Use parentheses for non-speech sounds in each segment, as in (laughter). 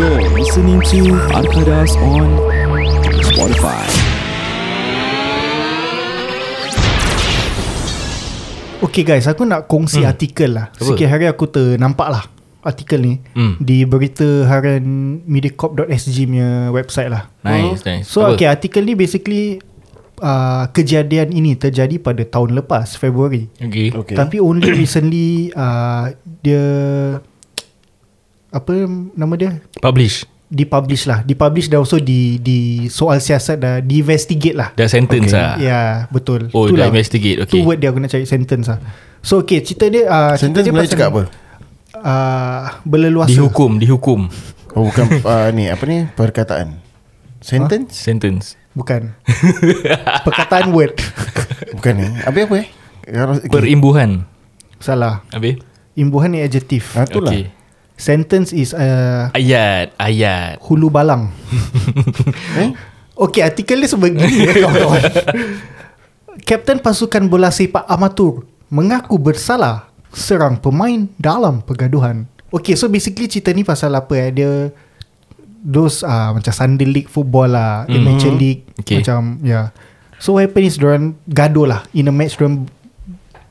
You're listening to Arkadas on Spotify. Okay guys, aku nak kongsi Hmm. artikel lah. Apa? Sikit hari aku ternampak lah artikel ni Hmm. di berita harian mediacorp.sg punya website lah. Nice, nice. So Apa? okay, artikel ni basically uh, kejadian ini terjadi pada tahun lepas, Februari. Okay. Okay. Tapi only recently uh, dia apa nama dia? Publish. Dipublish lah. Dipublish dan also di di soal siasat dah diinvestigate lah. Dah sentence Okay. lah. Ya, yeah, betul. Oh, Itulah. dah investigate. Tu Okay. word dia aku nak cari sentence lah. So okay, cerita dia uh, Sentence cerita dia Melayu cakap apa? Uh, berleluasa. Dihukum, dihukum. Oh bukan uh, ni apa ni perkataan. Sentence? Sentence. Bukan. (laughs) Perkataan word. Bukan ni. Habis apa eh? Okay. Perimbuhan. Salah. Habis? Imbuhan ni adjective. Ah, itulah. Okay. Sentence is uh, Ayat, ayat. hulu balang. (laughs) Eh? Okay, artikel dia sebegini ya kawan-kawan. (laughs) Kapten pasukan bola sepak amatur mengaku bersalah serang pemain dalam pergaduhan. Okay, so basically cerita ni pasal apa eh? Dia those uh, macam Sunday League football lah, mm-hmm. amateur league Okay. macam ya. Yeah. So what happen is diorang gaduh lah in a match diorang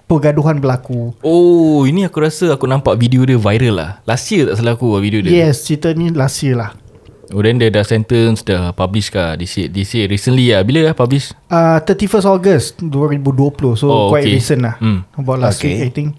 pergaduhan berlaku. Oh, ini aku rasa aku nampak video dia viral lah. Last year tak salah aku lah video dia. Yes, cerita ni last year lah. Oh, then dia dah sentence, dah publish kah? This year, this year recently lah. Bila dah publish? Uh, 31st August 2020 So Oh, quite okay. recent lah Hmm. About last Okay. week I think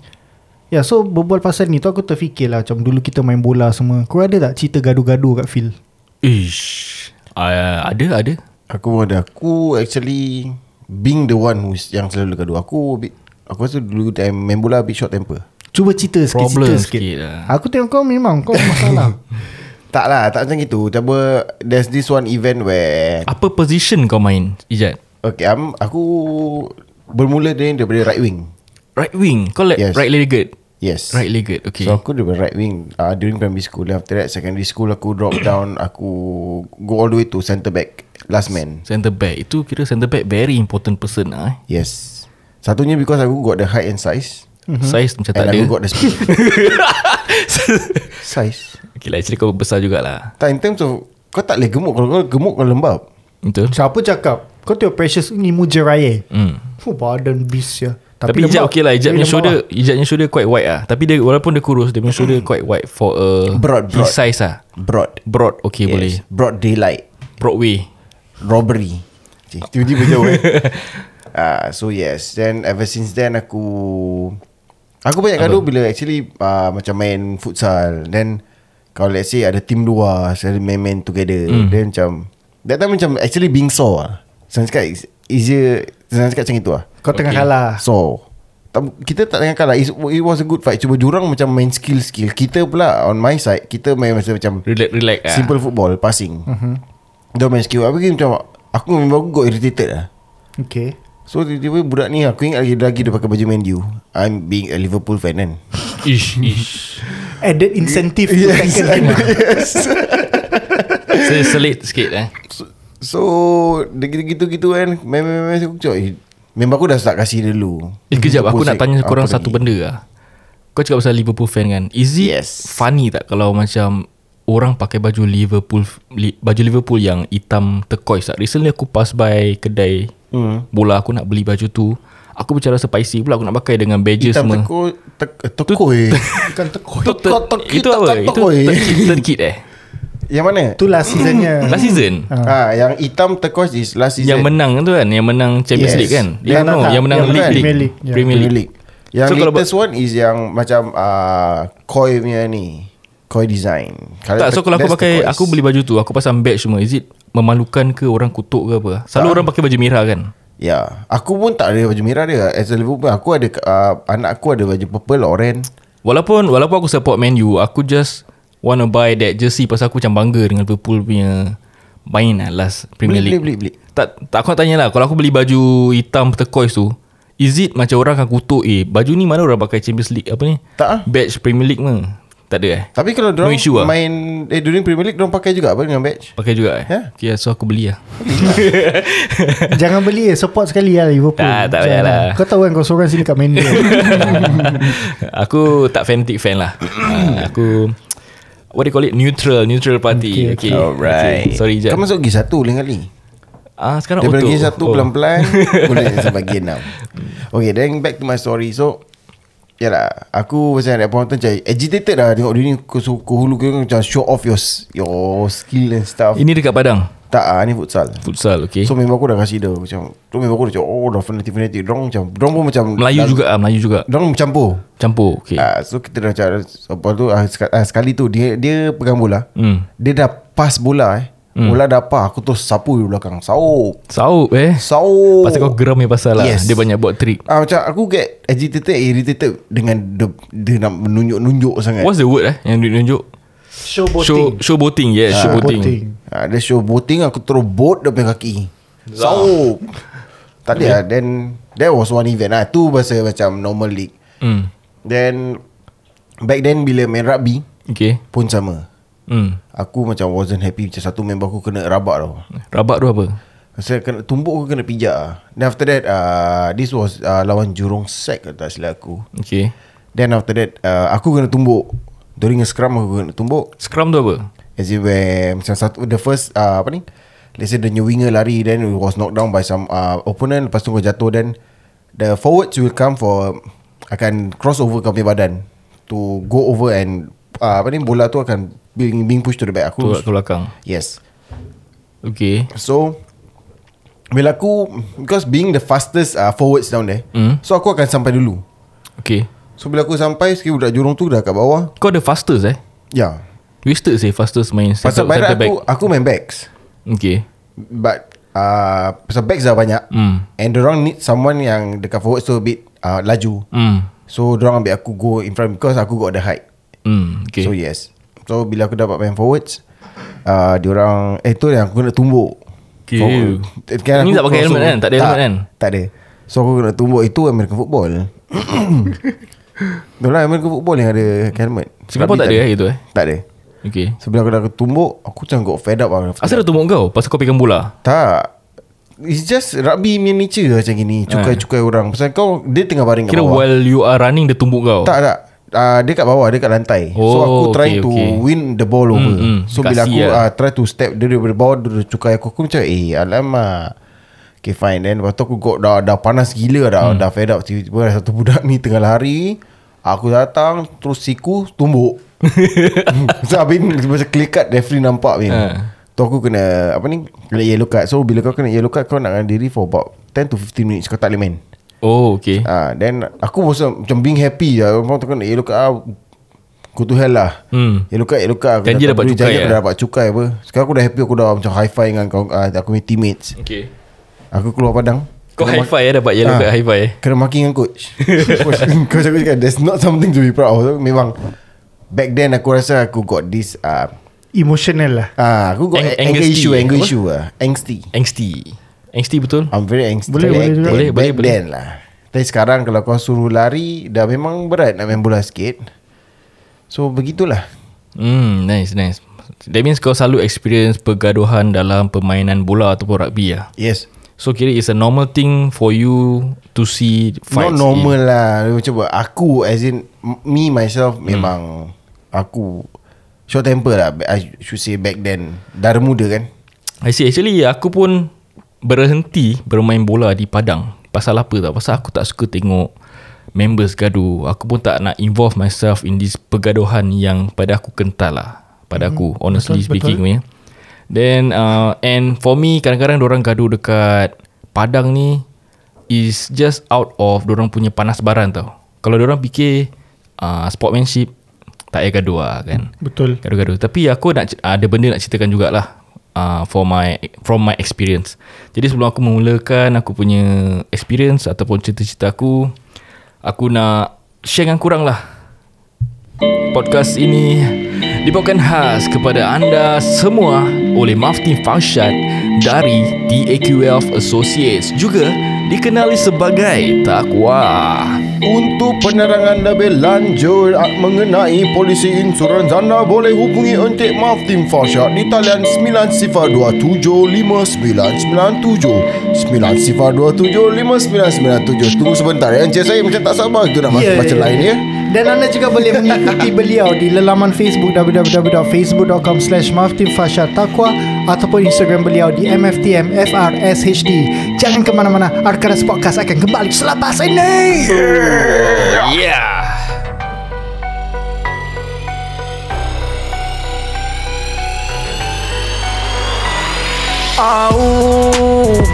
Ya yeah, so berbual pasal ni tu aku terfikir lah Macam dulu kita main bola semua Kau ada tak cerita gaduh-gaduh kat field? Ish. Uh, ada, ada. Aku ada. Aku actually being the one who's yang selalu gaduh. Aku a bit, aku rasa dulu time main bola bit short temper. Cuba cerita sikit Problem cerita sikit, sikit lah. Aku tengok kau memang Kau masalah (laughs) Tak lah, tak macam gitu. Cuba there's this one event where Apa position kau main, Ijat? okay, um, aku bermula dari daripada right wing. Right wing. Kau like Yes. right legged? Yes. Right legged, okay. So aku daripada right wing uh, during primary school. Then after that secondary school aku drop (coughs) down. Aku go all the way to centre back. Last man. Center back. Itu kira center back very important person lah eh. Yes. Satunya because aku got the height and size. Mm-hmm. Size macam tak and ada. aku got the (laughs) speed. size. okay lah, actually kau besar jugalah. Tak in terms of kau tak boleh gemuk kalau kau gemuk kau lembab. Betul? Siapa cakap Kau tengok Precious ni mujeraya Hmm. Oh badan bis ya Tapi, Ijat lembab. okay lah Tapi punya lembab shoulder lah. Ijat punya shoulder quite wide lah Tapi dia walaupun dia kurus Dia punya shoulder quite wide For a Broad, His broad. size lah Broad. Broad okay yes. boleh Broad daylight. Broadway Robbery. Cik, tiba-tiba jauh eh. (laughs) Uh, so yes. Then ever since then aku Aku banyak gaduh bila actually uh, Macam main futsal. Then Kalau let's say ada team luar Selalu main-main together mm. Then macam That time macam actually being sore lah Senang cakap is- Easier Senang cakap macam itu lah Kau tengah Okay. kalah. So Kita tak tengah kalah. It's- It was a good fight. Cuba jurang macam main skill-skill Kita pula on my side Kita main macam, macam Relax relax lah Simple football Passing. Uh-huh. Dia main skill. Apa macam Aku memang aku got irritated lah Okay So tiba-tiba budak ni Aku ingat lagi Lagi dia pakai baju Man U I'm being a Liverpool fan kan? Ish ish. (laughs) Added incentive to tackle him yes. Saya (laughs) selit sikit eh? So, so Dia gitu-gitu kan? Main-main-main Aku cakap eh, Member aku dah start kasih dulu. Eh kejap aku Liverpool nak tanya korang satu benda lah Kau cakap pasal Liverpool fan kan? Is it Yes. funny tak Kalau macam Orang pakai baju Liverpool li, Baju Liverpool yang hitam turquoise tak? Recently aku pass by kedai Hmm. Bola aku nak beli baju tu Aku rasa spicy pula Aku nak pakai dengan badges Hitam semua teko tek- Tekoi (laughs) Bukan tekuk Itu, tekok, itu apa? Itu tekok. third kit, third kit eh Yang mana? Tu last seasonnya (clears throat) Last season Ha, yang hitam turquoise is last season Yang menang tu kan Yang menang Champions Yes. League kan Yang Yang, no, tak, yang menang yang League, bukan. League. Premier League, ya. Premier League League Yang So, kalau latest one is yang Macam uh, Koi punya ni Koi design Tak so kalau aku pakai turquoise. Aku beli baju tu Aku pasang badge semua Is it Memalukan ke Orang kutuk ke apa? Selalu Tak. orang pakai baju merah kan? Ya Aku pun tak ada baju merah dia. As a Liverpool Aku ada uh, Anak aku ada baju purple Orange. Walaupun Walaupun aku support Man U Aku just Wanna buy that jersey Pasal aku macam bangga Dengan Liverpool punya Main lah last Premier Beli League. beli beli, beli. Tak tak aku nak tanya lah Kalau aku beli baju Hitam turquoise tu Is it macam orang akan kutuk Eh baju ni mana orang pakai Champions League Apa ni? Tak ah. Badge Premier League mah Tak ada eh? Tapi kalau No dorang issue lah. main Eh during Premier League Diorang pakai juga apa Dengan badge? Pakai juga eh? Ya. Okay so aku beli lah. (laughs) Jangan beli Support sekali lah Liverpool. Tak, tak payah lah. Kau tahu kan Kau seorang sini kat Mendy (laughs) Aku tak fanatic fan lah. Uh, Aku What do you call it? Neutral Neutral party. Okay, Okay, Alright okay. Sorry Jad. Kau masuk gear satu lain kali. Ah sekarang Daripada auto. gear satu Oh. pelan-pelan (laughs) Boleh sampai gear enam Okay then back to my story. So Yalah Aku macam at point of time Macam agitated lah. Tengok dia ni Kau hulu kau Macam show off your Your skill and stuff. Ini dekat Padang? Tak ah ni futsal. Futsal okay So memang aku dah kasih dia Macam Tu memang aku dah cakap Oh dah fanatic-fanatic Diorang macam Diorang pun macam Melayu juga ah, Melayu juga. Diorang campur. Campur okay Ah, so kita dah macam Lepas tu ah, sekali, ah, sekali tu Dia dia pegang bola. Hmm. Dia dah pass bola eh Bola dah apa Aku terus sapu di belakang Saup Saup eh Saup Pasal kau geram ni pasal lah Yes. Dia banyak buat trick Ah macam aku get agitated, irritated dengan dia, dia nak menunjuk-nunjuk sangat. What's the word eh Yang dia tunjuk Show Show Show boating Yeah show boating, Ah, dia show boating aku terus bot dia punya kaki. Saup. Tak ada lah. Then that was one event lah. Tu bahasa macam normal league. Hmm Then back then bila main rugby Okay pun sama. Hmm. Aku macam wasn't happy macam satu member aku kena rabak tau. Rabak tu apa? Saya kena tumbuk aku kena pijak lah. Then after that uh, this was uh, lawan Jurong Sec kata silap aku. Okay. Then after that uh, Aku kena tumbuk. During a scrum Aku kena tumbuk. Scrum tu apa? As in where Macam satu The first uh, Apa ni? Let's say the new winger lari Then it was knocked down by some uh, Opponent. Lepas tu kau jatuh Then The forwards will come for Akan cross over kau punya badan To go over and uh, Apa ni Bola tu akan Being, being pushed to the back. Tu Aku ke belakang? Yes. Okay. So Bila aku Because being the fastest uh, Forwards down there Hmm. So aku akan sampai dulu. Okay. So bila aku sampai Sekali budak jurong tu Dah kat bawah. Kau ada fastest eh? Ya. Wasted sih fastest main Pasal barat center back. aku Aku main backs. Okay. But uh, Pasal backs dah banyak. Hmm. And orang need someone yang Dekat forward so a bit uh, Laju. Hmm. So orang ambil aku go in front Because aku got the height Hmm Okay. So yes. So bila aku dapat main forwards uh, Diorang Eh tu yang aku kena tumbuk Okay. Forward. Kan Ni aku tak pakai helmet kan? Tak ada helmet kan? Tak ada. So aku kena tumbuk Itu American football. (laughs) Itulah American football yang ada helmet. Singapore tak Rugby ada eh itu eh? Tak ada. Okay. So bila aku dah tumbuk Aku macam got fed up lah. Asal dah tumbuk kau? Pasal kau pegang bola? Tak. It's just rugby punya nature macam gini. Cukai-cukai orang. Pasal kau Dia tengah baring kat Eh. Kira bawah. while you are running Dia tumbuk kau? Tak tak uh, Dia kat bawah Dia kat lantai. So Oh, aku try okay, to okay. win the ball over. Hmm, So dia bila aku lah. uh, try to step Dia daripada bawah Dia cukai aku Aku macam eh alamak. Okay fine. Then lepas tu aku got, dah, dah panas gila dah, Hmm. dah fed up Tiba-tiba ada satu budak (laughs) ni tengah lari. Aku datang Terus siku Tumbuk. (laughs) So habis Macam clear cut Referee nampak ni Ha. Tu aku kena Apa ni Kena yellow card. So bila kau kena yellow card Kau nak diri for about 10 to 15 minutes Kau tak boleh main Oh okay Ah, then aku macam macam being happy je. Orang tu kan yellow card ah, Go to hell lah Hmm. Yellow card Aku Janji dah dapat cukai janji aku eh? dapat cukai apa Sekarang aku dah happy Aku dah macam high five dengan kau, uh, Aku punya teammates Okay Aku keluar padang Kau high five eh Dapat yellow Ah. card high five eh Kena maki dengan coach (laughs) Kau cakap cakap There's not something to be proud of Memang Back then aku rasa Aku got this uh, Emotional lah ah, Aku got Ang- anger issue eh? Anger Apa? issue lah Angsty Angsty Angsty betul? I'm very angsty. Boleh, back, boleh Boleh, back boleh, boleh. then lah. Tapi sekarang kalau kau suruh lari Dah memang berat nak main bola sikit. So begitulah. Hmm nice nice. That means kau selalu experience Pergaduhan dalam permainan bola Ataupun rugby lah Yes. So kira it's a normal thing For you To see fights Not normal lah. Macam apa Aku as in Me myself Memang Aku Short temper lah. I should say back then Darah muda kan? I see. Actually aku pun Berhenti Bermain bola di Padang. Pasal apa tau Pasal aku tak suka tengok Members gaduh. Aku pun tak nak involve myself In this pergaduhan Yang pada aku kental lah. Pada aku Honestly betul, speaking betul. ya. Then uh, And for me Kadang-kadang orang gaduh dekat Padang ni Is just out of Orang punya panas baran tau. Kalau orang fikir uh, Sportmanship Tak payah gaduh lah kan? Betul. Gaduh-gaduh. Tapi aku nak ada benda nak ceritakan jugalah uh, for my from my experience. Jadi sebelum aku memulakan aku punya experience ataupun cerita-cerita aku, aku nak share dengan kurang lah. Podcast ini dibawakan khas kepada anda semua oleh Maftin Farshad dari TAQF Associates juga dikenali sebagai Takwa. Untuk penerangan lebih lanjut ah, mengenai polisi insurans anda boleh hubungi Encik Maftim Farshad di talian 90275997 90275997 Tunggu sebentar ya Encik. Saya macam tak sabar tu nak yeah, baca ya, line ya. (laughs) Dan anda juga boleh mengikuti beliau di laman Facebook www.facebook.com slash Taqwa ataupun Instagram beliau di MFTMFRSHD. Jangan ke mana-mana. Arkadas Podcast akan kembali selepas ini. Yeah. Au,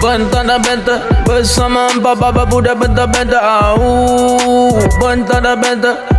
bentana benta bersama empat baba budak benta benta. Au, bentana benta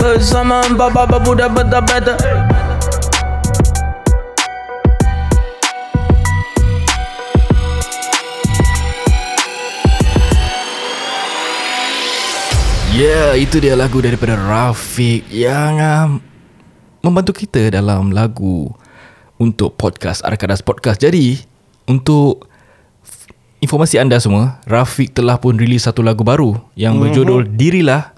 Bersama empat baba budak bentar-bentar Ya, yeah, itu dia lagu daripada Rafiq yang um, membantu kita dalam lagu untuk podcast Arkadas Podcast. Jadi, untuk informasi anda semua, Rafiq telah pun rilis satu lagu baru yang berjudul Dirilah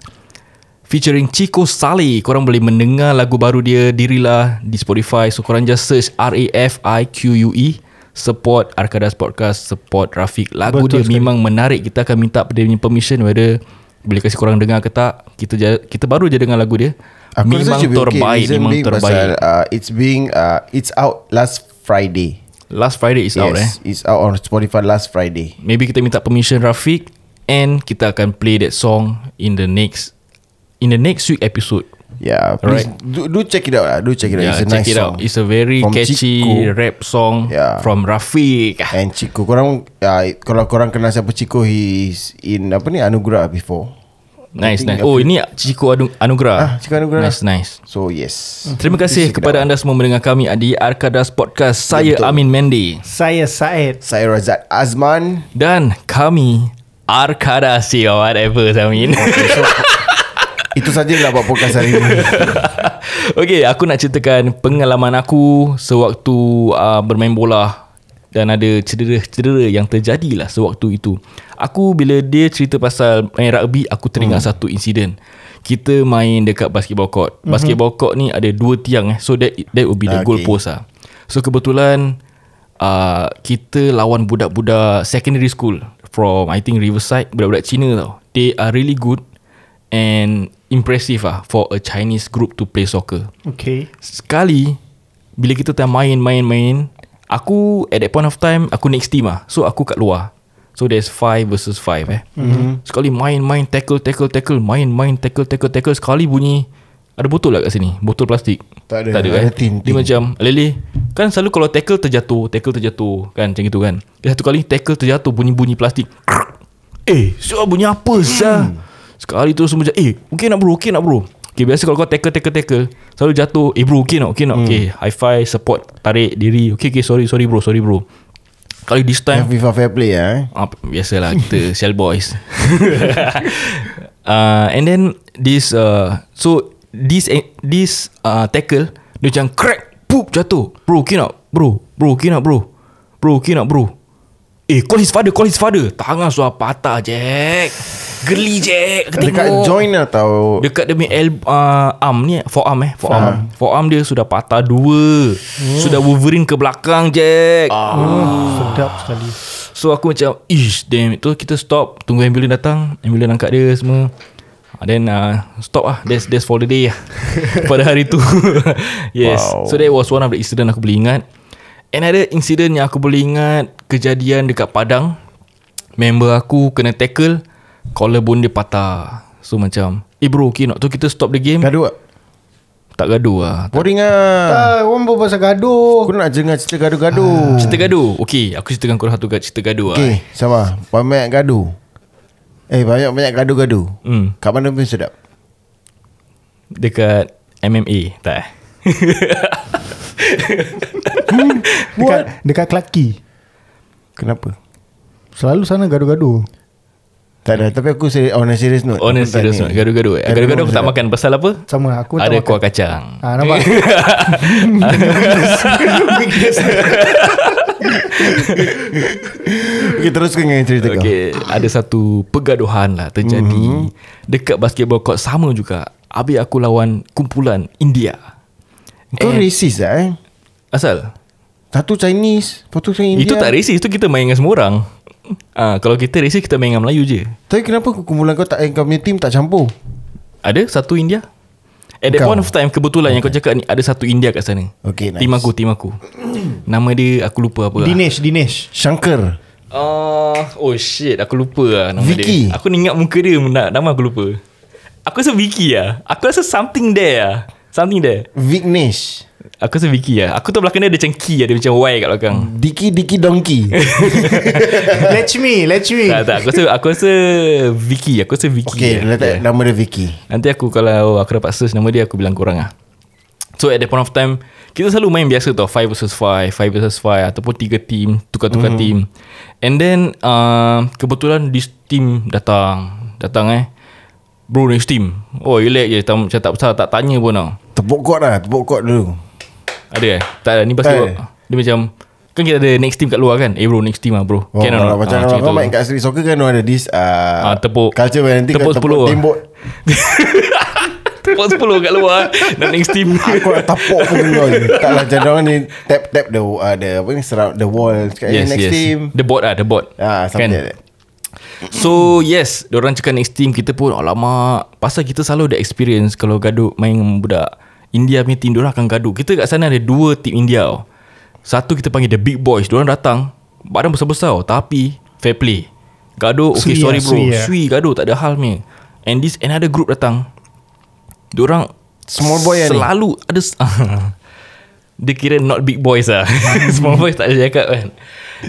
featuring Chico Sali. Korang boleh mendengar lagu baru dia Dirilah di Spotify. So korang just search R A F I Q U E support Arkadas Podcast, support Rafiq. Lagu Betul dia sekali. memang menarik. Kita akan minta dia punya permission whether boleh kasih korang dengar ke tak. Kita ja- kita baru je dengar lagu dia. Aku memang okay. terbaik, Reason memang being terbaik. Pasal, uh, it's being uh, it's out last Friday. Last Friday is yes, out eh. it's out on Spotify last Friday. Maybe kita minta permission Rafiq and kita akan play that song in the next in the next week episode. Yeah, please Alright. do, do check it out. lah. Do check it out. Yeah, it's a check nice it song. out. It's a very From catchy Chico. rap song Yeah. from Rafiq. And Chico Korang uh, Kalau korang kenal siapa Chico He's in Apa ni Anugerah before Nice, nice. Oh, ini Chico Anu- Anugerah. Ah, Chico Anugerah. Nice, nice. So yes Terima kasih kepada anda semua mendengar kami di Arkadas Podcast. Saya betul. Amin Mendy Saya Said. Saya Razat Azman dan kami Arkadas ya whatever Amin. (laughs) Itu sajalah buat podcast hari ini (laughs) okay, aku nak ceritakan pengalaman aku sewaktu uh, bermain bola dan ada cedera-cedera yang terjadi lah sewaktu itu. Aku bila dia cerita pasal main rugby, aku teringat hmm. satu insiden. Kita main dekat basketball court. Basketball court ni ada dua tiang eh. So that that would be the Okay. goal post lah. So kebetulan uh, kita lawan budak-budak secondary school from I think Riverside, budak-budak Cina tau. They are really good and impressive ah for a Chinese group to play soccer. Okay. Sekali bila kita tengah main main main, aku at that point of time aku next team ah. So aku kat luar. So there's 5 versus 5 eh. Mm-hmm. Sekali main main tackle tackle tackle main main tackle tackle tackle sekali bunyi ada botol tak kat sini? Botol plastik. Tak ada. Tak ada, Ada eh. tin, Dia tin. macam Lele Kan selalu kalau tackle terjatuh Tackle terjatuh Kan macam gitu kan Dia satu kali tackle terjatuh Bunyi-bunyi plastik Eh Siapa bunyi apa sah Sekali tu semua macam Eh okay nak bro Okay nak bro Okay biasa kalau kau tackle tackle tackle Selalu jatuh Eh bro okay nak Okay nak Okay high five Support Tarik diri Okay okay sorry sorry bro Sorry bro Kali this time FIFA fair play eh Ah, biasalah kita (laughs) Shell Boys. uh, (laughs) and then this uh, so this this uh, tackle dia macam crack poop jatuh. Bro, okay nak? Bro, bro, okay nak bro? Bro, okay nak bro? Eh, call his father, call his father. Tangan sudah patah, Jack. Geli, Jack. Aku Dekat tengok. join atau Dekat dia punya el, uh, arm ni Forearm eh Forearm. Forearm. Dia sudah patah dua. Sudah Wolverine ke belakang Jack. Oh, sedap sekali. So aku macam Ish damn Itu kita stop Tunggu ambulans datang. Ambulans angkat dia semua. Ah, Then uh, stop lah. That's, that's for the day lah. (laughs) Pada hari tu. (laughs) Yes. Wow. So that was one of the incident aku boleh ingat. Another incident yang aku boleh ingat Kejadian dekat Padang. Member aku kena tackle Collarbone dia patah. So macam Eh bro okay not tu kita stop the game? Gaduh tak? Tak gaduh lah Boring lah Ah, orang berbual pasal gaduh. Aku nak dengar cerita gaduh-gaduh. Cerita gaduh. Okay aku ceritakan korang satu cerita gaduh lah Okay sama. Banyak gaduh. Eh banyak-banyak gaduh-gaduh. Hmm. Kat mana pun sedap. Dekat MMA Tak eh? Dekat, dekat Clarke Quay. Kenapa? Selalu sana gaduh-gaduh. Tak ada Tapi aku seri- on a serious note On a serious note Gaduh-gaduh eh? Gaduh-gaduh aku tak makan Pasal apa? Sama aku tak Ada makan. kuah kacang Ah, nampak? (laughs) Okay teruskan dengan cerita kau Okay Ada satu Pergaduhan lah Terjadi mm-hmm. Dekat basketball court Sama juga Habis aku lawan Kumpulan India Kau And- racist lah eh Asal? Satu Chinese Lepas tu Chinese India Itu tak racist Itu kita main dengan semua orang Ah, Kalau kita racist Kita main dengan Melayu je. Tapi kenapa kumpulan kau tak eh, Kau punya team tak campur? Ada satu India. At that Kau? point of time Kebetulan yang kau cakap ni Ada satu India kat sana. Okay, nice. Team aku Team aku. Nama dia Aku lupa apa lah. Dinesh, Dinesh. Shankar. Uh, oh shit. Aku lupa lah nama Vicky. dia Aku ni ingat muka dia na- Nama aku lupa. Aku rasa Vicky lah. Aku rasa something there lah. Something there. Vignesh Aku rasa Vicky lah. Aku tahu belakang dia ada macam key Ada macam Y kat belakang. Diki Diki Donkey. (laughs) Let's me, let's me. Tak tak. Aku rasa Aku rasa Vicky Aku rasa Vicky Okay lah. letak nama dia Vicky. Nanti aku kalau Aku dapat search nama dia Aku bilang korang lah. So at that point of time Kita selalu main biasa tau. 5 versus 5 5 versus 5 Ataupun 3 team Tukar-tukar mm. team. And then uh, Kebetulan this team datang. Datang eh. Bro next team. Oh relax je. Tak, Macam tak besar Tak tanya pun tau. Tepuk kot lah Tepuk kot dulu Ada eh? Tak ada Ni pasal Tak Dia macam Kan kita ada next team kat luar kan? Eh bro next team lah bro. Oh, Can or macam Ah, kalau kau main kat street soccer kan ada this uh, Ah, tepuk. Culture nanti Tepuk kau 10. (laughs) tepuk tembok. Tepuk 10 kat luar. Nak next team. Aku nak tepuk pun (laughs) kau je Taklah macam orang ni Tap tap the uh, the apa ni surround the wall. Cakap yes, Yes next yes. team. The board lah The board Ah, something Kan? like that. So yes Diorang cakap next team Kita pun Alamak Pasal kita selalu ada experience Kalau gaduh Main dengan budak India punya team Diorang akan gaduh. Kita kat sana ada dua team India tau. Satu kita panggil the big boys Diorang datang Badan besar-besar tau. Tapi Fair play. Gaduh Okay Sui sorry lah, bro. sui lah. Sui gaduh tak ada hal punya And this another group datang. Diorang Small boy lah ni? Selalu ada (laughs) Dia kira not big boys lah. (laughs) Small boys tak ada cakap kan.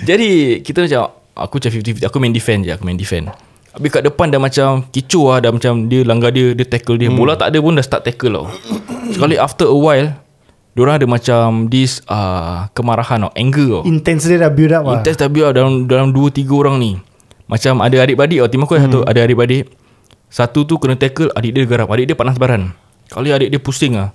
Jadi Kita macam Aku macam 50-50 Aku main defend je Aku main defend. Habis kat depan dah macam Kecoh lah Dah macam Dia langgar dia Dia tackle dia. Bola tak ada pun Dah start tackle tau Sekali after a while Diorang ada macam This uh, Kemarahan tau Anger tau Intense dia dah build up lah. Intense dah biar dalam dalam 2 3 orang ni. Macam ada adik-beradik tau. Tim aku hmm. satu ada adik-beradik. Satu tu kena tackle, adik dia geram. Adik dia panas baran. Kali adik dia pusing ah.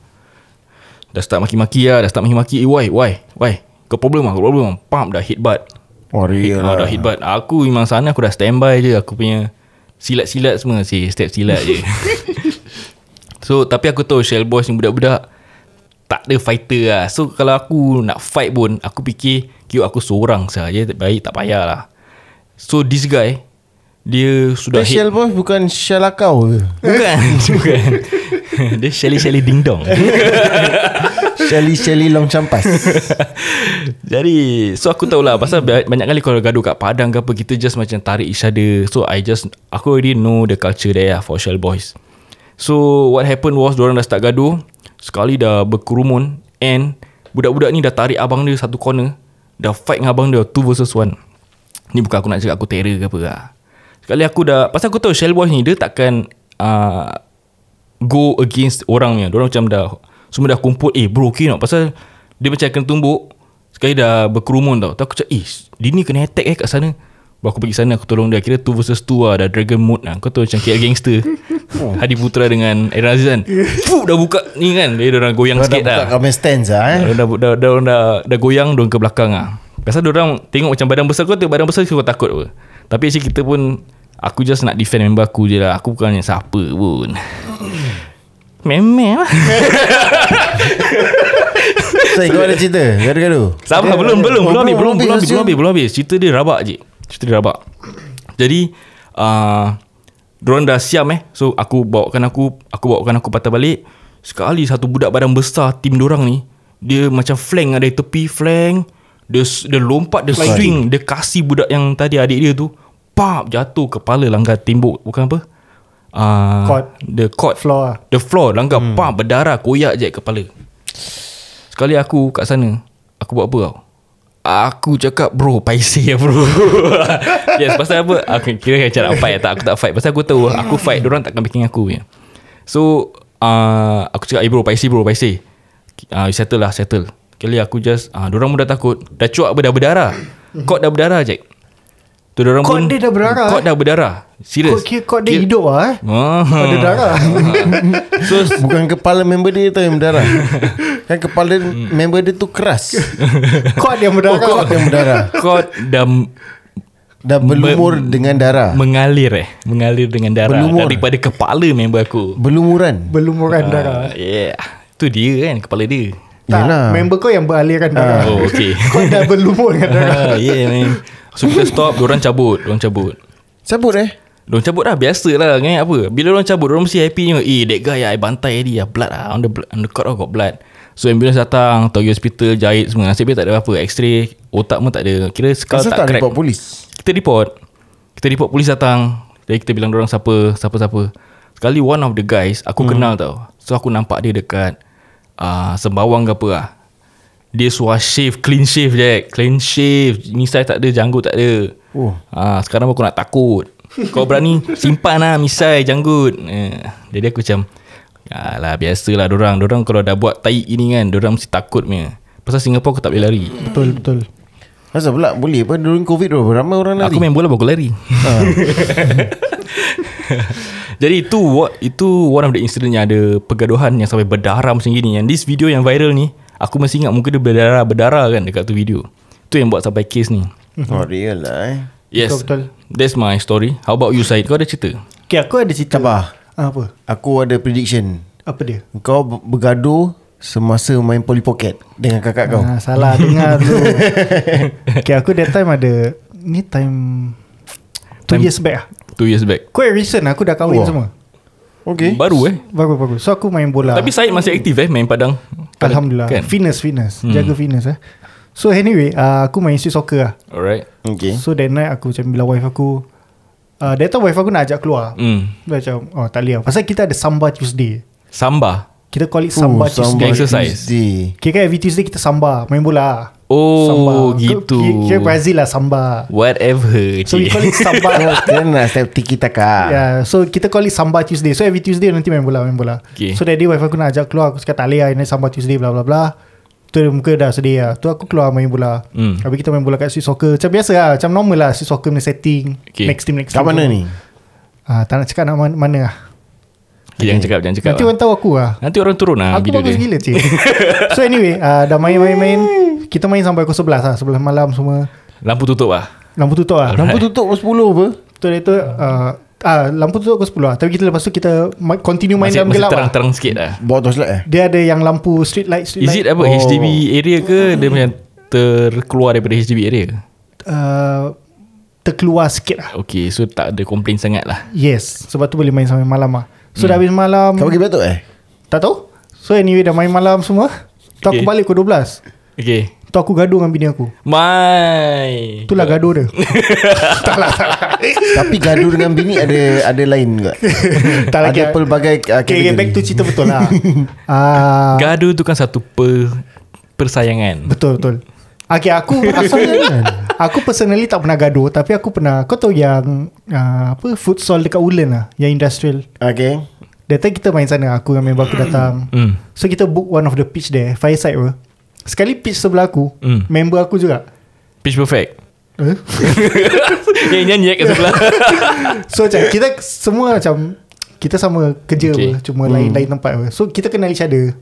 Dah start maki-maki lah, dah start maki-maki. Eh, why? Why? Why? Kau problem ah, kau problem ah. Pump dah hit butt. Oh real Ah, lah dah hit butt. Aku memang sana aku dah standby je. Aku punya silat-silat semua si step silat je. (laughs) so tapi aku tahu Shell Boys ni budak-budak tak ada fighter lah. So kalau aku nak fight pun aku fikir kira aku seorang saja baik tak payah lah. So this guy dia sudah hit Shell boy bukan Shell akau ke? Bukan (laughs) Bukan. (laughs) Dia Shelly-Shelly ding dong. (laughs) Shelly Shelly long campas Jadi So aku tahulah Pasal ba- banyak kali Kalau gaduh kat Padang ke apa Kita just macam tarik each other. So I just Aku already know the culture there lah For Shell Boys So what happened was Diorang dah start gaduh. Sekali dah berkerumun And Budak-budak ni dah tarik abang dia Satu corner. Dah fight dengan abang dia Two versus one. Ni bukan aku nak cakap Aku terror ke apa lah. Sekali aku dah Pasal aku tahu Shell Boys ni Dia takkan uh, Go against orang ni Diorang macam dah Semua dah kumpul Eh bro okay nak Pasal Dia macam kena tumbuk. Sekali dah berkerumun tau Tu aku cakap Eh dia ni kena attack eh kat sana. Baru aku pergi sana Aku tolong dia. Kira 2 versus 2 lah Dah dragon mode lah. Kau tahu macam KL Gangster (laughs) Hadi Putra dengan Aaron Aziz kan? Fuh dah buka Ni kan? Dia dah goyang Kau dah sikit buka dah kau punya stands lah eh. Dah, dah, dah, dah, dah, dah goyang Diorang ke belakang lah. Pasal diorang Tengok macam badan besar Kau tengok badan besar Kau takut apa. Tapi actually kita pun Aku just nak defend member aku je lah. Aku bukannya siapa pun. Lah So kau ada cerita? Gaduh-gaduh? Sabar belum belum Oh, belum habis belum belum belum habis belum habis. Cerita dia rabak je. Cerita dia rabak. Jadi uh, Diorang dah siam eh. So aku bawakan aku Aku bawakan aku patah balik. Sekali satu budak badan besar Tim diorang ni Dia macam flank Ada tepi flank. Dia, dia lompat Dia swing. Dia kasih budak yang tadi adik dia tu Pap jatuh kepala langgar tembok Bukan apa? Uh, Court. The court Floor lah. The floor Langgar hmm. Pam berdarah Koyak je kepala. Sekali aku kat sana Aku buat apa tau Aku cakap bro Paisi ya bro. (laughs) Yes pasal apa? Aku kira macam nak fight tak Aku tak fight. Pasal aku tahu Aku fight Diorang takkan backing aku ya. So uh, Aku cakap Eh bro paisi bro paisi uh, Settle lah settle. Kali aku just uh, Diorang pun dah takut. Dah cuak apa dah berdarah. Court dah berdarah Jack Tu diorang Court pun dia dah berdarah, Court eh? dah berdarah. Serius Kod, kira kod dia Kira- hidup lah eh? Ah. Ada darah. (laughs) So (laughs) Bukan kepala member dia tu yang berdarah. (laughs) Kan kepala member dia tu keras. Kod yang berdarah. Kod yang berdarah. Court dah Dah berlumur dengan darah. mengalir eh. Mengalir dengan darah Berlumur. daripada kepala member aku. Berlumuran. Berlumuran darah. uh, yeah. Tu dia kan kepala dia. Tak Yelah. Member kau yang beraliran darah. oh okay Kau dah berlumur dengan darah. Ah, yeah man so kita stop diorang cabut diorang cabut. Cabut eh? Diorang cabut dah Biasa lah kan apa? Bila diorang cabut Diorang mesti happy je Eh that guy I bantai tadi Blood lah On the, blood, on the court oh, got blood. So ambulance datang Pergi hospital Jahit semua. Nasib dia tak ada apa X-ray Otak pun tak ada. Kira skull tak, tak crack. report polis? Kita report. Kita report polis datang Jadi kita bilang orang siapa Siapa-siapa Sekali one of the guys Aku hmm. kenal tau. So aku nampak dia dekat uh, Sembawang ke apa lah Dia suah shave Clean shave je Clean shave. Misai tak ada Janggut tak ada. Oh. Ah, Sekarang aku nak takut. Kau berani Simpan lah misai janggut. Eh, Jadi aku macam Alah biasalah dorang. Dorang kalau dah buat tai ini kan Dorang mesti takut punya. Pasal Singapore aku tak boleh lari. Betul betul. Masa pula boleh apa? During covid tu Ramai orang lari. Aku main bola baru aku lari. (laughs) Jadi itu what itu one of the incident yang ada pergaduhan yang sampai berdarah macam gini. Yang this video yang viral ni, aku masih ingat muka dia berdarah-berdarah kan dekat tu video. Tu yang buat sampai case ni. Oh real lah eh Yes. Betul, That's my story. How about you Syed? Kau ada cerita? Okay aku ada cerita Sabar. Ah, Apa Aku ada prediction Apa dia Kau ber- bergaduh Semasa main Polly Pocket Dengan kakak kau ah, Salah dengar tu (laughs) Okay aku that time ada Ni time Two Time- years back lah Two years back. Quite recent aku dah kahwin Wah. semua Okay Baru eh. Bagus-bagus So aku main bola Tapi Syed masih aktif eh main padang. Alhamdulillah Kan? Fitness fitness Jaga fitness eh So anyway uh, Aku main street soccer lah Alright. Okay So that night aku macam Bila wife aku uh, That time wife aku nak ajak keluar Hmm. Dia macam Oh tak boleh lah Pasal kita ada Samba Tuesday Samba. Kita call it Samba Oh, Tuesday Exercise. Tuesday. Okay kan every Tuesday kita Samba Main bola Oh, gitu. Kira Brazil lah Samba Whatever. So we call it Samba (laughs) Kena nak step tiki taka Yeah, so kita call it Samba Tuesday. So every Tuesday nanti main bola, main bola. Okay. So that day wife aku nak ajak keluar, aku cakap tak boleh lah, ini Samba Tuesday bla bla bla. Tu dia muka dah sedih lah. Tu aku keluar main bola. Hmm. Habis kita main bola kat street soccer. Macam biasa lah, macam normal lah street soccer punya setting. Okay. Next team, next Kat team. mana ni? Ah, tak nak cakap nak mana, mana lah. Okay, jangan cakap, jangan cakap. Nanti lah. orang tahu aku lah. Nanti orang turun lah Aku video bagus dia. gila cik (laughs) So anyway uh, Dah main-main-main Kita main sampai pukul 11 lah 11 malam semua Lampu tutup lah. Lampu tutup lah Lampu tutup pukul 10 apa? Tu dia tu uh, ah, Lampu tutup pukul 10 lah Tapi kita lepas tu kita ma- Continue main Masih, dalam masih gelap lah terang-terang sikit lah. Bawa torchlight eh? Dia ada yang lampu street light street Is light. it apa Oh. HDB area ke Dia macam terkeluar daripada HDB area ke? uh, terkeluar sikit lah Okay so tak ada komplain sangat lah Yes Sebab tu boleh main sampai malam lah So dah habis malam Kau pergi batuk eh? Tak tahu So anyway dah main malam semua Tu aku Okay. balik pukul 12 Okay Tu aku gaduh dengan bini aku. My Itulah gaduh dia. (laughs) Tak lah tak lah. Tapi gaduh dengan bini ada ada lain juga. (laughs) Tak lagi Ada pelbagai uh, Okay, okay, back to cerita betul lah. Uh, (laughs) Gaduh tu kan satu per, persayangan. Betul betul. Okay aku Aku personally tak pernah gaduh Tapi aku pernah Kau tahu yang uh, Apa Futsal dekat Ulen lah Yang industrial. Okay. That time kita main sana Aku dengan member aku datang. Hmm. So kita book one of the pitch there Fireside apa Sekali pitch sebelah aku Hmm. Member aku juga. Pitch perfect. Eh? (laughs) Yang nyanyi kat sebelah. (laughs) So macam Kita semua macam Kita sama kerja Okay. apa Cuma lain-lain tempat apa. So kita kenal each other.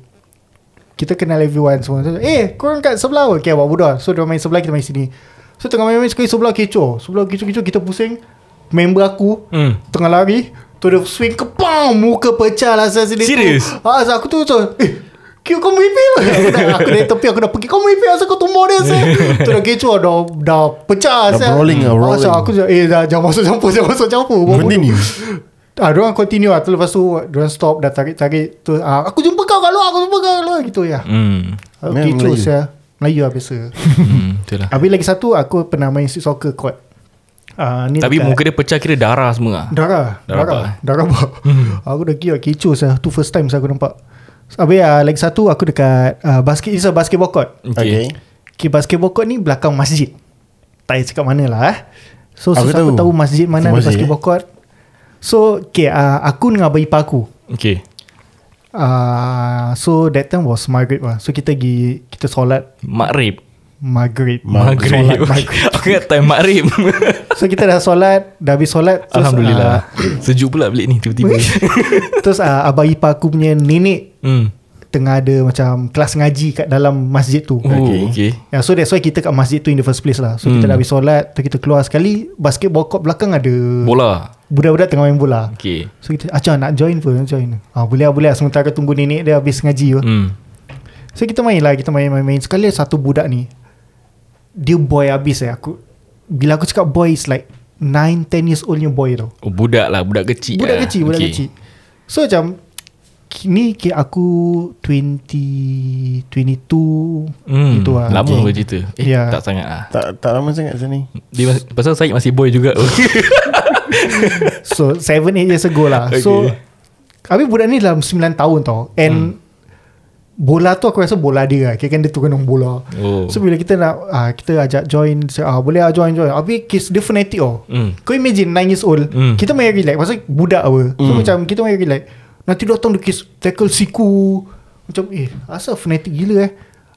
Kita kenal everyone semua. So, Eh korang kat sebelah apa? Okay buat bodoh So dia main sebelah Kita main sini. So tengah main-main Sekali sebelah kecoh. Sebelah kecoh-kecoh Kita pusing. Member aku Hmm. Tengah lari. Tu dia swing kepang Muka pecah lah saya sini Serious? Ah, so aku tu so, Eh Kau kau mimpi lah (laughs) Aku dah, aku dari tepi Aku dah pergi Kau mimpi Asal kau tumbuk dia saya (laughs) Tu dah kecoh Dah, dah pecah Dah saya. rolling lah, rolling. Asal aku Eh dah jangan masuk campur (laughs) Jangan masuk campur. Continue. Ah, diorang continue lah. Tu lepas tu, diorang stop, dah tarik-tarik. Tu, ah, aku jumpa kau kat luar, aku jumpa kau kat luar. Gitu ya. Hmm Memang Kecoh Melayu. saya. Melayu lah biasa. Hmm lah Habis lagi satu, aku pernah main street soccer court. uh, ni Tapi dekat- muka dia pecah kira darah semua ah. Darah Darah Darah apa? Darah apa Aku dah kira kecoh saya Tu first time saya aku nampak Habis uh, lagi satu Aku dekat uh, basket It's a basketball court. Okay, Okay basketball court ni Belakang masjid. Tak payah cakap mana lah eh. So Aku tahu. tahu masjid mana ada Masjid, basketball court. So okay uh, Aku dengan abang ipar aku. Okay uh, So that time was maghrib lah So kita pergi Kita solat. Maghrib Maghrib Solat (laughs) maghrib Aku ingat time makrib (laughs) So kita dah solat Dah habis solat terus, Alhamdulillah (clears throat) Sejuk pula bilik ni tiba-tiba uh, (laughs) Terus uh, abang ipar aku punya nenek hmm. Tengah ada macam Kelas ngaji kat dalam masjid tu Oh, okay. okay. Yeah, so that's why kita kat masjid tu in the first place lah. So hmm. kita dah habis solat, tu kita keluar sekali, basketball court belakang ada Bola budak-budak tengah main bola. Okay So kita, Acah nak join pun, nak join. Ah, boleh lah, boleh lah. Sementara tunggu nenek dia habis ngaji. Hmm. hmm. So kita main lah, kita main-main. Sekali satu budak ni, dia boy habis eh. Aku, bila aku cakap boy is like 9-10 years oldnya boy tau. Oh budak lah Budak kecil Budak lah. kecil, budak okay. kecil. So macam, ni ke aku 20, 22 hmm. gitu lah. Lama Okay. bercerita Eh Ya. tak sangat lah tak tak lama sangat sini. Dia mas- Pasal Syed masih boy juga (laughs) So 7-8 years ago lah okay. So Habis budak ni dalam 9 tahun tau And hmm. Bola tu aku rasa bola dia lah. Kira kan dia tukang bola. Oh. So bila kita nak ah, Kita ajak join saya, ah, Boleh lah join join. Habis kes dia fanatic tau Hmm. Kau imagine 9 years old Hmm. Kita main relax. Pasal budak apa? So macam kita main relax. Nanti datang dia kes Tackle siku. Macam eh Asal fanatic gila eh?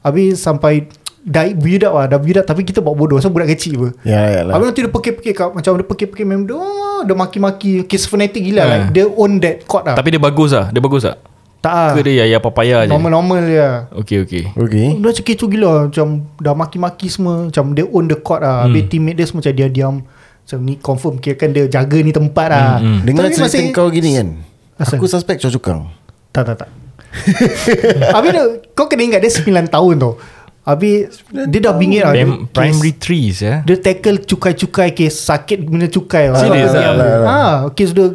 Habis sampai Dah build up lah Dah build up. Tapi kita buat bodoh. So budak kecil apa? Ya, ya lah. Habis nanti dia pekik-pekik kat, Macam dia pekik-pekik member dia oh, Dia maki-maki. Kes fanatic gila Ha. like, Dia own that court lah. Tapi dia bagus lah. Dia bagus tak Tak lah Ke dia ya papaya je? Normal-normal je. Okay okay Okay. Dia macam kecoh gila. Macam dah maki-maki semua. Macam dia own the court lah Hmm. Habis teammate dia semua macam dia diam Macam ni confirm. Kira kan dia jaga ni tempat lah Hmm, hmm. Dengar Tapi cerita masih- kau gini kan. Asal? Aku suspect kau cukang. Tak tak tak. (laughs) Habis dia, kau kena ingat dia 9 tahun tau Habis dia dah bingit lah. Dia, Primary trees ya Dia tackle cukai-cukai Kes sakit guna cukai lah. Serius Kau lah? Ha, kes dia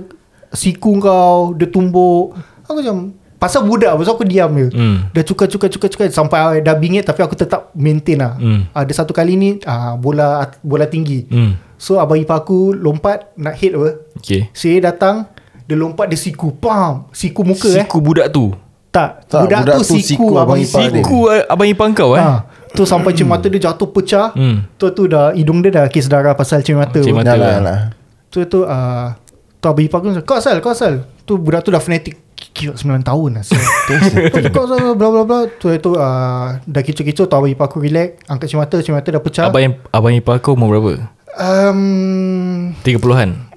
Siku kau Dia tumbuk. Aku macam Pasal budak Pasal aku diam je Hmm. Dia cukai-cukai-cukai-cukai Sampai dah bingit Tapi aku tetap maintain lah Hmm. Ada satu kali ni ah, Bola bola tinggi Hmm. So abang ipar aku Lompat Nak hit apa Okay Saya datang Dia lompat dia siku Pam Siku muka eh Siku budak tu Tak, Tak, Budak, budak tu tu siku, siku abang ipar dia. Siku abang ipar kau eh ha. Tu sampai cermin mata dia jatuh pecah Hmm. Tu tu dah Hidung dia dah kes darah Pasal cermin mata Cermin mata. Dah lah lah. Tu tu uh, Tu abang ipar aku Kau asal Kau asal Tu budak tu dah fanatic Kira 9 tahun lah. (laughs) Tu Kau asal Bla bla bla Tu tu uh, Dah kecoh-kecoh Tu abang ipar aku relax Angkat cermin mata Cermin mata dah pecah. Abang abang ipar kau umur berapa? Um, 30-an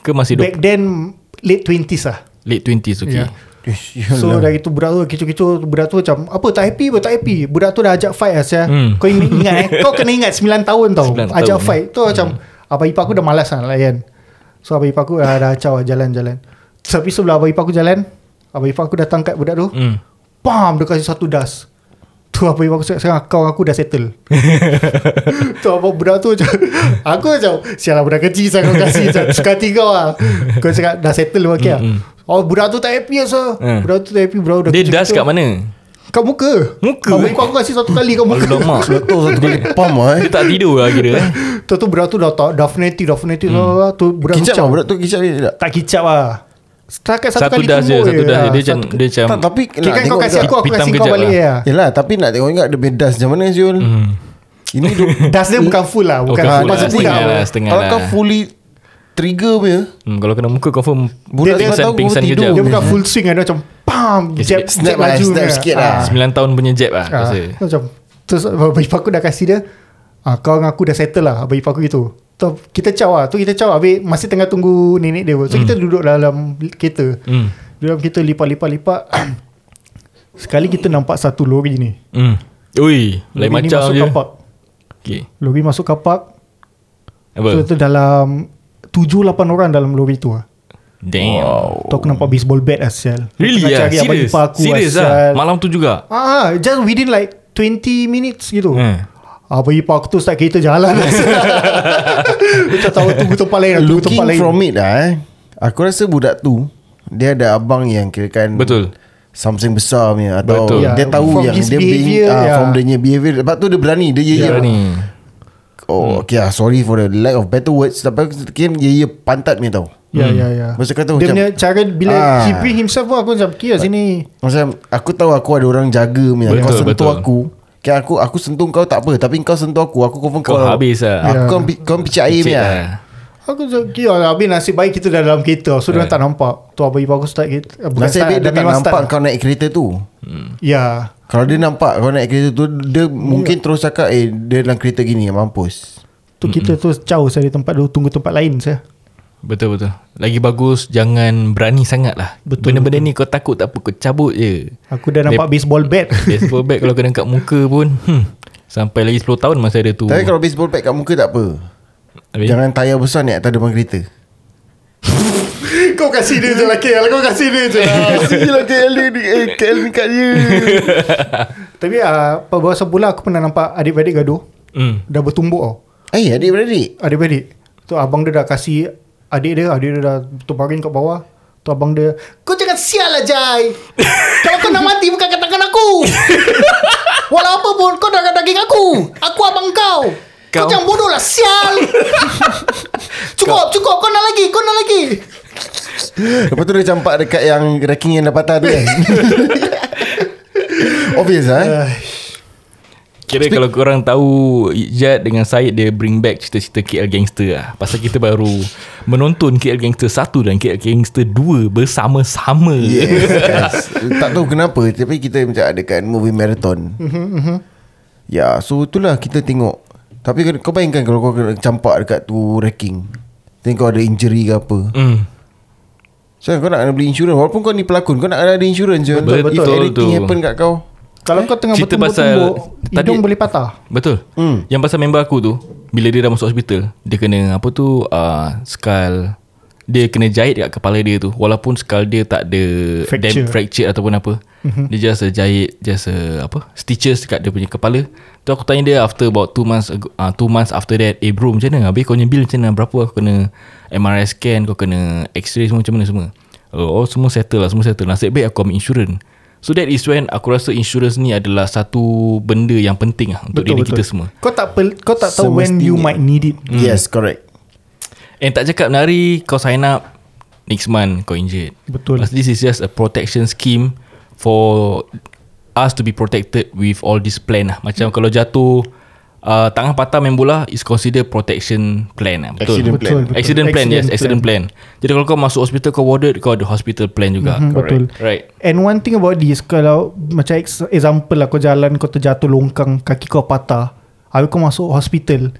Ke masih Back then Late 20s lah. Late 20s okay. Yeah. Ish, So dari tu budak tu kecoh-kecoh Budak tu macam Apa tak happy apa tak happy? Budak tu dah ajak fight lah Syah. Hmm. Kau ingat, ingat eh? Kau kena ingat 9 tahun tau. 9 Ajak tahun, fight. Tu macam Abang ipar aku dah malas lah layan. So abang ipar aku dah, dah acau jalan-jalan Tapi sebelah abang ipar aku jalan Abang ipar aku datang kat budak tu. Hmm. Pam Dia kasi satu das. Tu abang ipar aku cakap Sekarang kau aku dah settle. (laughs) Tu abang budak tu macam Aku macam Sialah budak kecil saya kau kasih macam, Suka hati kau lah. Kau cakap dah settle okay Mm, mm. Oh budak tu tak happy asal Hmm. Budak tu tak happy Budak Dia das kat mana? Kat muka. Muka? Abang ipar aku kasih satu kali kat muka. Alamak. Betul satu kali. Pam lah Dia eh. tak tidur lah kira eh. Tu tu budak tu dah tak Dah fanatic Dah fanatic hmm. tu budak Kicap tu lah budak tu kicap dia tak? Tak kicap lah Setakat satu, Satu kali das je tumbuk Satu je das je lah. Dia macam Satu- Dia macam Tak tapi kan kau kasih juga. aku Aku kasih kau balik lah. ya. Yelah tapi nak tengok ingat Dia bedas macam mana Zul hmm. Ini tu (laughs) Das dia bukan full lah Bukan Bukan full lah, setengah apa. lah, setengah Kalau lah. kau fully Trigger punya hmm, Kalau kena muka confirm Budak Dia- dia pingsan, tahu pingsan tidur. kejap Dia bukan full swing Dia macam Pam Okay, Jab, Snap lah, laju snap sikit Ah. lah. 9 tahun punya jab lah Ah, Rasa Macam Terus abang ipar aku dah kasih dia ah, Kau dengan aku dah settle lah Abang ipar aku gitu tu, Kita caw lah. Tu kita caw Habis masih tengah tunggu nenek dia So kita duduk dalam kereta. Hmm. Dalam kita lipat-lipat-lipat (clears throat) Sekali kita nampak satu lori ni. Hmm. Ui Lain ni macam masuk je. kapak. Okay. Lori masuk kapak. Apa? So tu dalam 7-8 orang dalam lori tu lah. Damn. Wow. Tu aku nampak baseball bat asal Really? Tengah lah abang Serius aku Serius lah Malam tu juga? Ah, just within like 20 minutes gitu. Hmm. Abang ipar aku tu start kereta jalan. (laughs) Macam tahu tunggu tempat lain Tunggu Looking tempat lain. from it lah eh. Aku rasa budak tu Dia ada abang yang kirakan Betul. Something besar punya Atau Betul. dia Yeah, tahu from yang dia behaviour, being, ah, yeah. From dia punya behaviour Lepas tu dia berani Dia Dia ya ya berani. Oh okay lah Sorry for the lack of better words Tapi aku kira dia, dia pantat ni tau. Ya ya ya. Masa kata Dia macam punya cara Bila Ah. he bring himself pun Aku macam Kira sini. Macam aku tahu aku ada orang jaga punya. Betul, Kau sentuh betul. aku Kan aku aku sentuh kau tak apa Tapi kau sentuh aku Aku confirm Kau habis lah. Aku Ya. kau, kau picit air lah. Aku Kira lah Habis nasib baik kita dah dalam kereta. So dia tak nampak. Tu abang ipar aku start kereta? Eh, bukan Nasib start, baik dia tak nampak start. kau naik kereta tu. Ya. Kalau dia nampak kau naik kereta tu Dia mungkin terus cakap Eh dia dalam kereta gini Mampus. Tu kita tu jauh saya di tempat tu Tunggu tempat lain saya Betul betul. Lagi bagus jangan berani sangat lah. Betul, Benda-benda ni kau takut tak apa kau cabut je. Aku dah nampak baseball bat (laughs) Baseball bat kalau kena kat muka pun hmm, sampai lagi 10 tahun masa ada tu. Tapi kalau baseball bat kat muka tak apa Habis? Jangan tayar besar ni atas depan kereta (laughs) Kau kasih dia je lah KL Kau kasih dia je lah (laughs) Kasih lah KL ni eh, KL ni kat dia Tapi uh, Beberapa bulan aku pernah nampak Adik-beradik gaduh Hmm. Dah bertumbuk tau Eh adik-beradik Adik-beradik Tu abang dia dah kasih Adik dia Adik dia dah Tumparin kat bawah. Tu abang dia Kau jangan sial lah Jai Kalau kau nak mati Bukan kat tangan aku. (laughs) Walau apa pun Kau darah daging aku. Aku abang kau. Kau, Kau- jangan bodoh lah Sial. (laughs) Cukup cukup. Kau nak lagi Kau nak lagi. Lepas tu dia campak dekat yang Ranking yang dah patah tu kan Obvious lah eh? Kira kalau korang tahu Ijat dengan Syed dia bring back cerita-cerita KL Gangster lah. Pasal kita baru menonton KL Gangster 1 dan KL Gangster 2 bersama-sama. (laughs) Yes Tak tahu kenapa Tapi kita macam ada kan Movie marathon Ya so itulah kita tengok Tapi kau- bayangkan Kalau kau kena campak dekat tu Ranking Then kau ada injury ke apa Hmm. So kau nak kena beli insurans Walaupun kau ni pelakon Kau nak ada insurans je Betul, If betul anything tu. happen kat kau Kalau kau tengah Cerita pasal- bertumbuk-tumbuk tadi- Hidung boleh patah Betul. Hmm. Yang pasal member aku tu, bila dia dah masuk hospital, dia kena apa tu uh, skull dia kena jahit dekat kepala dia tu walaupun skull dia tak ada Fracture. dam- fracture ataupun apa. Mm-hmm. Dia just a jahit just a, apa stitches dekat dia punya kepala. Tu aku tanya dia after about 2 months ago, uh, 2 months after that, "Eh bro, macam mana? Habis kau punya bill macam mana? Berapa aku kena MRI scan, kau kena x-ray semua macam mana semua?" Oh, oh semua settle lah, semua settle. Nasib baik aku ambil insurans. So that is when aku rasa insurans ni adalah satu benda yang penting lah untuk diri kita semua. Kau tak pel, kau tak tahu when you might need it Yes correct And tak cakap nari kau sign up next month kau injured. Betul. But this is just a protection scheme for us to be protected with all this plan lah. Macam kalau jatuh uh, tangan patah main bola is consider protection plan lah. Betul. Accident plan. Betul. Accident plan yes, Accident accident plan. Jadi kalau kau masuk hospital kau warded kau ada hospital plan juga. Mhm, Betul Right. And one thing about this Kalau Macam ex- example lah Kau jalan Kau terjatuh longkang Kaki kau patah Habis kau masuk hospital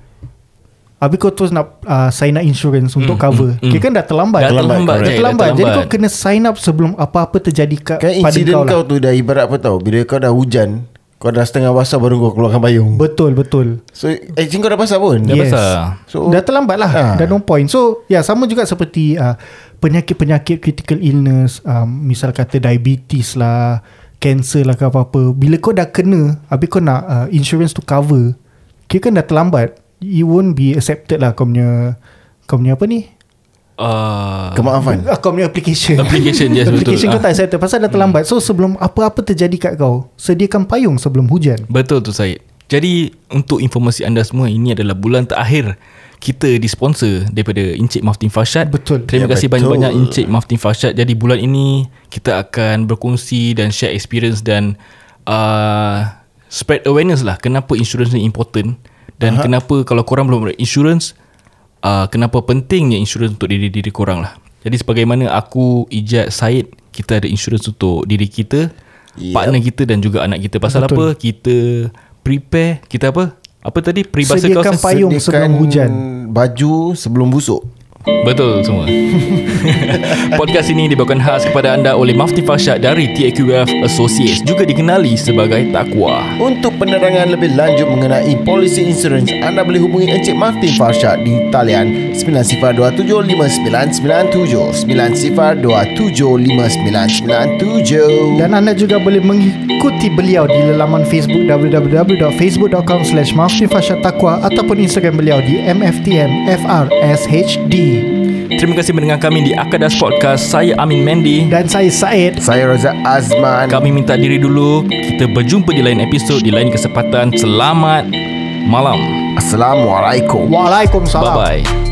Habis kau terus nak uh, Sign up insurance Untuk cover mm. Kira kan dah terlambat Dah terlambat, Dah Jai, dah terlambat Jadi terlambat. kau kena sign up Sebelum apa-apa terjadi kat, Kan pada insiden kau kau, lah tu dah ibarat apa tau Bila kau dah hujan Kau dah setengah basah Baru kau keluarkan payung. Betul betul. So actually kau dah basah pun? Dah basah. So Dah terlambat lah. Ah. Dah no point. So ya yeah, sama juga seperti uh, Penyakit-penyakit critical illness um, Misal kata diabetes lah Cancer lah ke apa-apa. Bila kau dah kena Habis kau nak uh, insurance to cover Kira kan dah terlambat. You won't be accepted lah Kau punya Kau punya apa ni Uh, Kemaafan uh, Kau punya application Application, yes, betul. Application kau Ah. tak accepted Pasal dah terlambat So sebelum apa-apa terjadi kat kau Sediakan payung sebelum hujan Betul tu Syed Jadi untuk informasi anda semua Ini adalah bulan terakhir Kita disponsor Daripada Encik Maftin Farshad Betul. Terima Ya, kasih betul. banyak-banyak Encik Maftin Farshad Jadi bulan ini Kita akan berkongsi Dan share experience Dan uh, Spread awareness lah Kenapa insurans ni important Dan uh-huh. kenapa Kalau korang belum ada insurans uh, Kenapa pentingnya insurans Untuk diri-diri korang lah. Jadi sebagaimana aku Ijat Syed Kita ada insurans untuk diri kita Yep. Partner kita dan juga anak kita. Pasal Betul. apa? Kita prepare Kita apa? Apa tadi? Peribahasa Sediakan kau payung sebelum hujan. Baju sebelum busuk Betul semua (laughs) Podcast ini dibawakan khas kepada anda oleh Mafti Farshad dari TAQF Associates Juga dikenali sebagai Takwa Untuk penerangan lebih lanjut mengenai polisi insurans Anda boleh hubungi Encik Martin Farshad di talian 90275997 90275997 Dan anda juga boleh mengikuti beliau di laman Facebook www.facebook.com slash ataupun Instagram beliau di MFTMFRSHD. Terima kasih mendengar kami di Akadas Podcast. Saya Amin Mendy Dan saya Said. Saya Razak Azman. Kami minta diri dulu. Kita berjumpa di lain episod Di lain kesempatan. Selamat Malam. Assalamualaikum. Waalaikumsalam. Bye bye.